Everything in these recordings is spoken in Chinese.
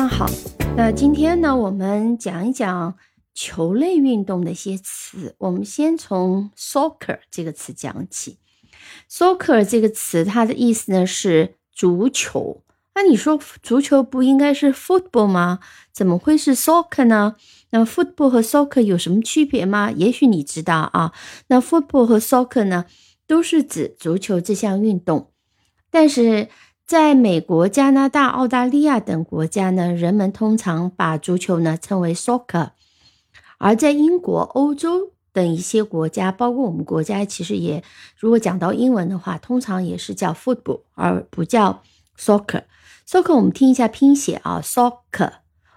那好，那今天呢，我们讲一讲球类运动的一些词。我们先从 soccer 这个词讲起。soccer 这个词，它的意思呢是足球。那你说足球不应该是 football 吗？怎么会是 soccer 呢？那 football 和 soccer 有什么区别吗？也许你知道啊。那 football 和 soccer 呢，都是指足球这项运动，但是。在美国、加拿大、澳大利亚等国家呢，人们通常把足球呢称为 soccer；而在英国、欧洲等一些国家，包括我们国家，其实也如果讲到英文的话，通常也是叫 football，而不叫 soccer。soccer 我们听一下拼写啊，soccer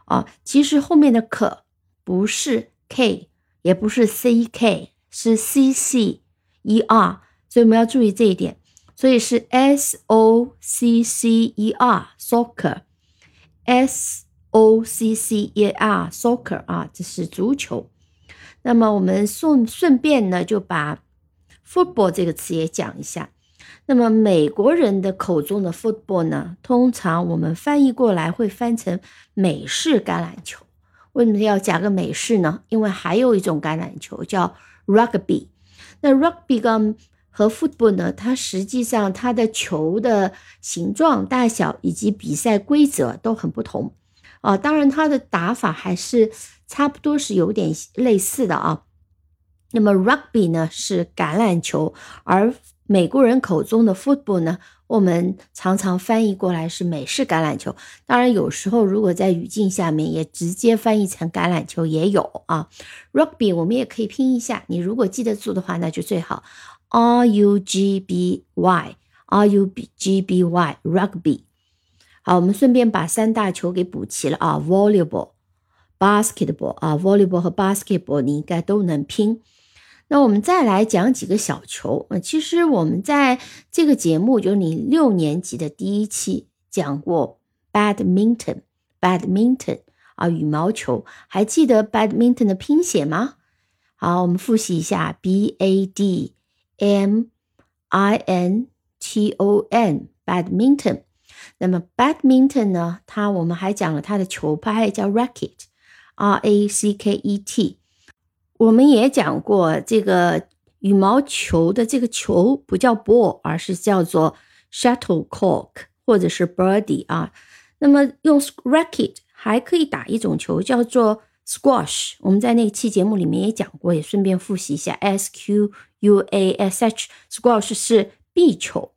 啊，其实后面的可不是 k，也不是 ck，是 c c e r，所以我们要注意这一点。所以是 s o c c e r，soccer，s o c c e r，soccer 啊，这是足球。那么我们顺顺便呢，就把 football 这个词也讲一下。那么美国人的口中的 football 呢，通常我们翻译过来会翻成美式橄榄球。为什么要加个美式呢？因为还有一种橄榄球叫 rugby。那 rugby 跟和 football 呢，它实际上它的球的形状、大小以及比赛规则都很不同啊。当然，它的打法还是差不多是有点类似的啊。那么 rugby 呢是橄榄球，而美国人口中的 football 呢，我们常常翻译过来是美式橄榄球。当然，有时候如果在语境下面也直接翻译成橄榄球也有啊。rugby 我们也可以拼一下，你如果记得住的话，那就最好。Rugby，rugby，rugby。好，我们顺便把三大球给补齐了啊，Volleyball、Basketball 啊，Volleyball 和 Basketball 你应该都能拼。那我们再来讲几个小球。呃，其实我们在这个节目，就是你六年级的第一期讲过 Badminton，Badminton 啊，羽毛球。还记得 Badminton 的拼写吗？好，我们复习一下 B A D。M I N T O N，badminton。那么 badminton 呢？它我们还讲了它的球拍叫 racket，R A C K E T。我们也讲过这个羽毛球的这个球不叫 ball，而是叫做 shuttlecock 或者是 birdie 啊。那么用 racket 还可以打一种球叫做 squash。我们在那期节目里面也讲过，也顺便复习一下 S Q。U A S H squash 是壁球，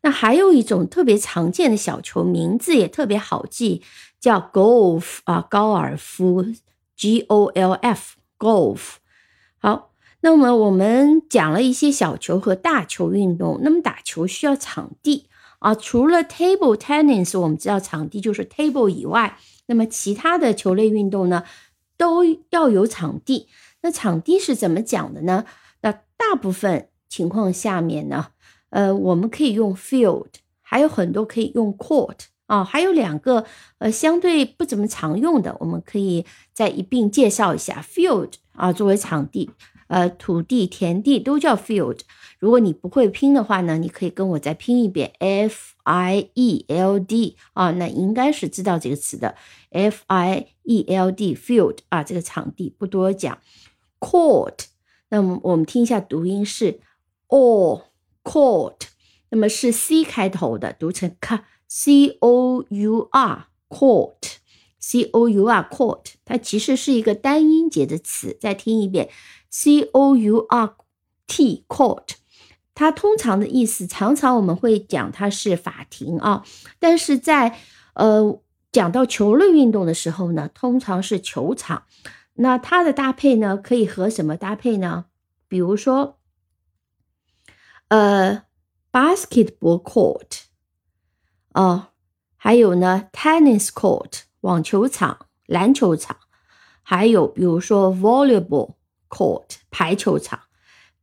那还有一种特别常见的小球，名字也特别好记，叫 golf 啊，高尔夫，G O L F golf。好，那么我们讲了一些小球和大球运动，那么打球需要场地啊，除了 table tennis 我们知道场地就是 table 以外，那么其他的球类运动呢都要有场地。那场地是怎么讲的呢？那大部分情况下面呢，呃，我们可以用 field，还有很多可以用 court 啊，还有两个呃相对不怎么常用的，我们可以再一并介绍一下 field 啊，作为场地，呃，土地、田地都叫 field。如果你不会拼的话呢，你可以跟我再拼一遍 f i e l d 啊，那应该是知道这个词的 f i e l d field 啊，这个场地不多讲 court。那么我们听一下读音是 all court，那么是 c 开头的，读成 c o u r court c o u r court，它其实是一个单音节的词。再听一遍 c o u r t court，它通常的意思，常常我们会讲它是法庭啊，但是在呃讲到球类运动的时候呢，通常是球场。那它的搭配呢，可以和什么搭配呢？比如说，呃，basketball court，哦，还有呢，tennis court，网球场、篮球场，还有比如说 volleyball court，排球场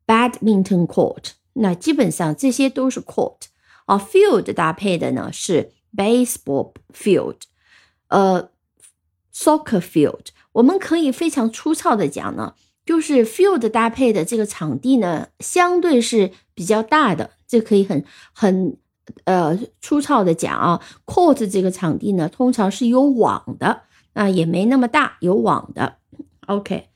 ，badminton court，那基本上这些都是 court。啊，field 搭配的呢是 baseball field，呃，soccer field。我们可以非常粗糙的讲呢，就是 field 搭配的这个场地呢，相对是比较大的，这可以很很呃粗糙的讲啊，court 这个场地呢，通常是有网的，那也没那么大，有网的。OK，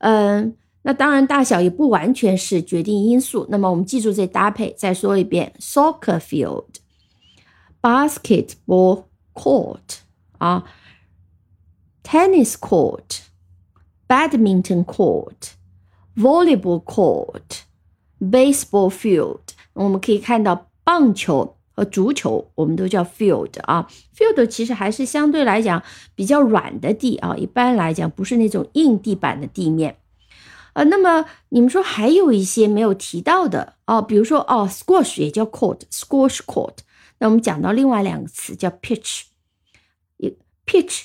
嗯，那当然大小也不完全是决定因素。那么我们记住这搭配，再说一遍：soccer field，basketball court 啊，tennis court，badminton court，volleyball court，baseball field。我们可以看到棒球。和足球我们都叫 field 啊，field 其实还是相对来讲比较软的地啊，一般来讲不是那种硬地板的地面。呃，那么你们说还有一些没有提到的哦，比如说哦，squash 也叫 court，squash court。那我们讲到另外两个词叫 pitch，pitch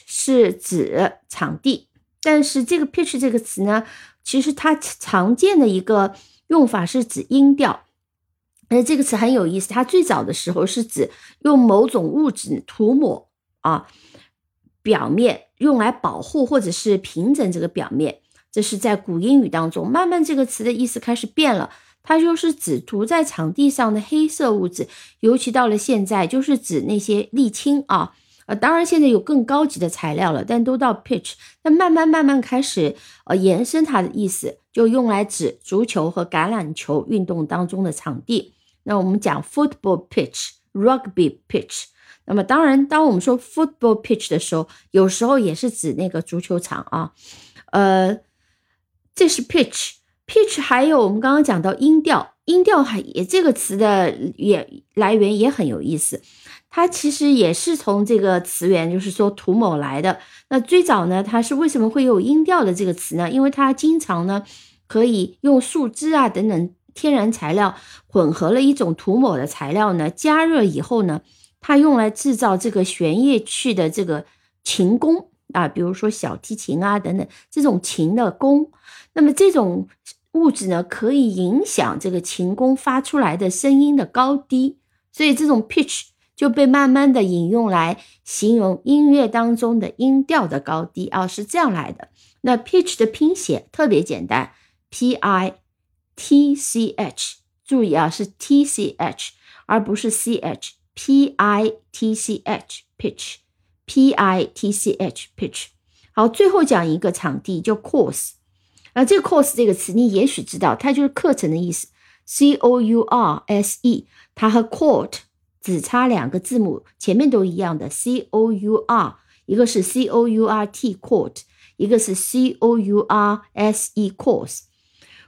是指场地，但是这个 pitch 这个词呢，其实它常见的一个用法是指音调。而这个词很有意思，它最早的时候是指用某种物质涂抹啊表面，用来保护或者是平整这个表面。这是在古英语当中，慢慢这个词的意思开始变了，它就是指涂在场地上的黑色物质，尤其到了现在，就是指那些沥青啊。呃，当然现在有更高级的材料了，但都到 pitch，那慢慢慢慢开始呃延伸它的意思，就用来指足球和橄榄球运动当中的场地。那我们讲 football pitch、rugby pitch。那么当然，当我们说 football pitch 的时候，有时候也是指那个足球场啊。呃，这是 pitch。pitch 还有我们刚刚讲到音调，音调还也这个词的也来源也很有意思。它其实也是从这个词源，就是说涂抹来的。那最早呢，它是为什么会有音调的这个词呢？因为它经常呢可以用树枝啊等等。天然材料混合了一种涂抹的材料呢，加热以后呢，它用来制造这个弦乐器的这个琴弓啊，比如说小提琴啊等等这种琴的弓。那么这种物质呢，可以影响这个琴弓发出来的声音的高低，所以这种 pitch 就被慢慢的引用来形容音乐当中的音调的高低啊，是这样来的。那 pitch 的拼写特别简单，p i。T C H，注意啊，是 T C H，而不是 C H。P I T C H，pitch，P I T C H，pitch。好，最后讲一个场地叫 course。那，这个 course 这个词你也许知道，它就是课程的意思。C O U R S E，它和 court 只差两个字母，前面都一样的。C O U R，一个是 C O U R T court，一个是 C O U R S E course。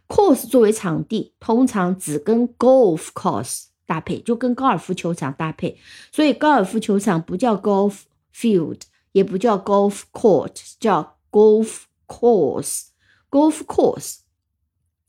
Course 作为场地，通常只跟 golf course 搭配，就跟高尔夫球场搭配。所以高尔夫球场不叫 golf field，也不叫 golf court，叫 golf course。golf course。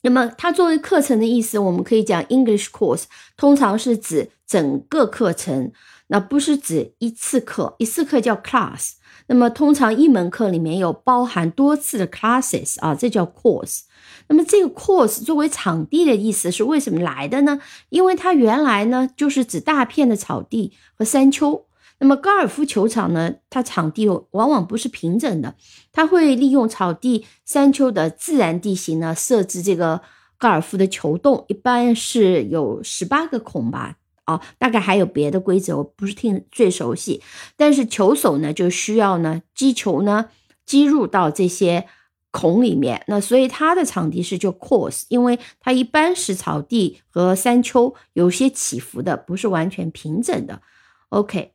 那么它作为课程的意思，我们可以讲 English course，通常是指整个课程，那不是指一次课，一次课叫 class。那么通常一门课里面有包含多次的 classes 啊，这叫 course。那么这个 course 作为场地的意思是为什么来的呢？因为它原来呢就是指大片的草地和山丘。那么高尔夫球场呢，它场地往往不是平整的，它会利用草地、山丘的自然地形呢设置这个高尔夫的球洞，一般是有十八个孔吧，啊，大概还有别的规则，我不是听最熟悉。但是球手呢就需要呢击球呢击入到这些。孔里面，那所以它的场地是就 course，因为它一般是草地和山丘，有些起伏的，不是完全平整的。OK，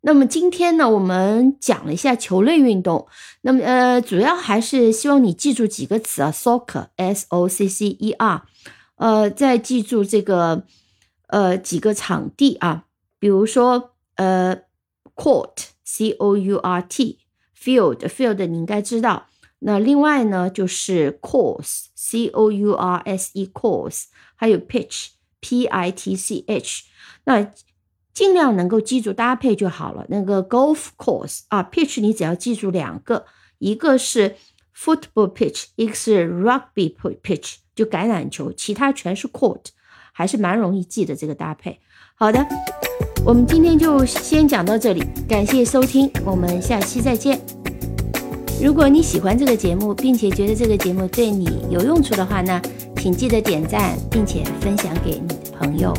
那么今天呢，我们讲了一下球类运动，那么呃，主要还是希望你记住几个词啊，soccer，s o c c e r，呃，再记住这个呃几个场地啊，比如说呃 court，c o u r t，field，field 你应该知道。那另外呢，就是 course，c o u r s e course，还有 pitch，p i t c h，那尽量能够记住搭配就好了。那个 golf course 啊，pitch 你只要记住两个，一个是 football pitch，一个是 rugby pitch，就橄榄球，其他全是 court，还是蛮容易记的这个搭配。好的，我们今天就先讲到这里，感谢收听，我们下期再见。如果你喜欢这个节目，并且觉得这个节目对你有用处的话呢，请记得点赞，并且分享给你的朋友。